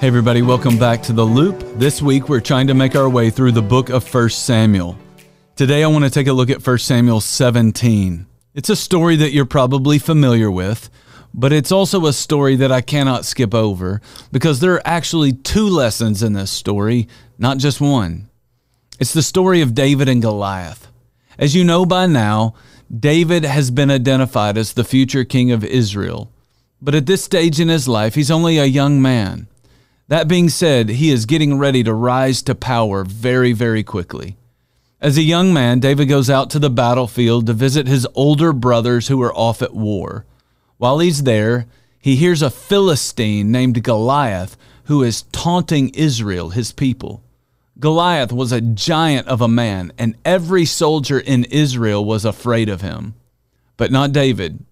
Hey, everybody, welcome back to The Loop. This week, we're trying to make our way through the book of 1 Samuel. Today, I want to take a look at 1 Samuel 17. It's a story that you're probably familiar with, but it's also a story that I cannot skip over because there are actually two lessons in this story, not just one. It's the story of David and Goliath. As you know by now, David has been identified as the future king of Israel. But at this stage in his life, he's only a young man. That being said, he is getting ready to rise to power very, very quickly. As a young man, David goes out to the battlefield to visit his older brothers who are off at war. While he's there, he hears a Philistine named Goliath who is taunting Israel, his people. Goliath was a giant of a man, and every soldier in Israel was afraid of him. But not David.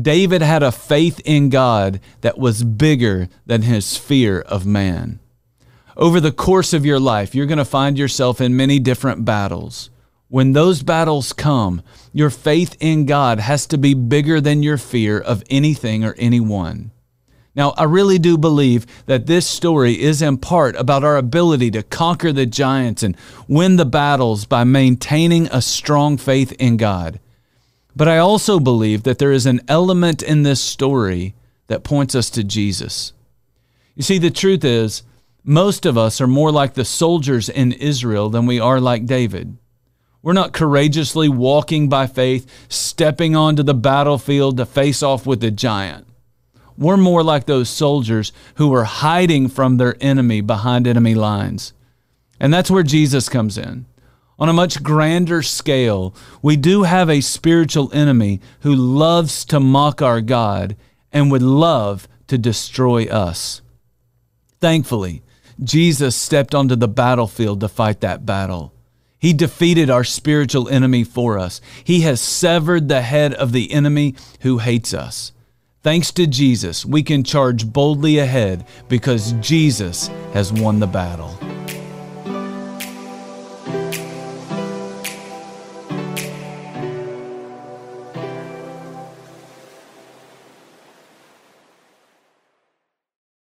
David had a faith in God that was bigger than his fear of man. Over the course of your life, you're going to find yourself in many different battles. When those battles come, your faith in God has to be bigger than your fear of anything or anyone. Now, I really do believe that this story is in part about our ability to conquer the giants and win the battles by maintaining a strong faith in God. But I also believe that there is an element in this story that points us to Jesus. You see, the truth is, most of us are more like the soldiers in Israel than we are like David. We're not courageously walking by faith, stepping onto the battlefield to face off with the giant. We're more like those soldiers who are hiding from their enemy behind enemy lines. And that's where Jesus comes in. On a much grander scale, we do have a spiritual enemy who loves to mock our God and would love to destroy us. Thankfully, Jesus stepped onto the battlefield to fight that battle. He defeated our spiritual enemy for us. He has severed the head of the enemy who hates us. Thanks to Jesus, we can charge boldly ahead because Jesus has won the battle.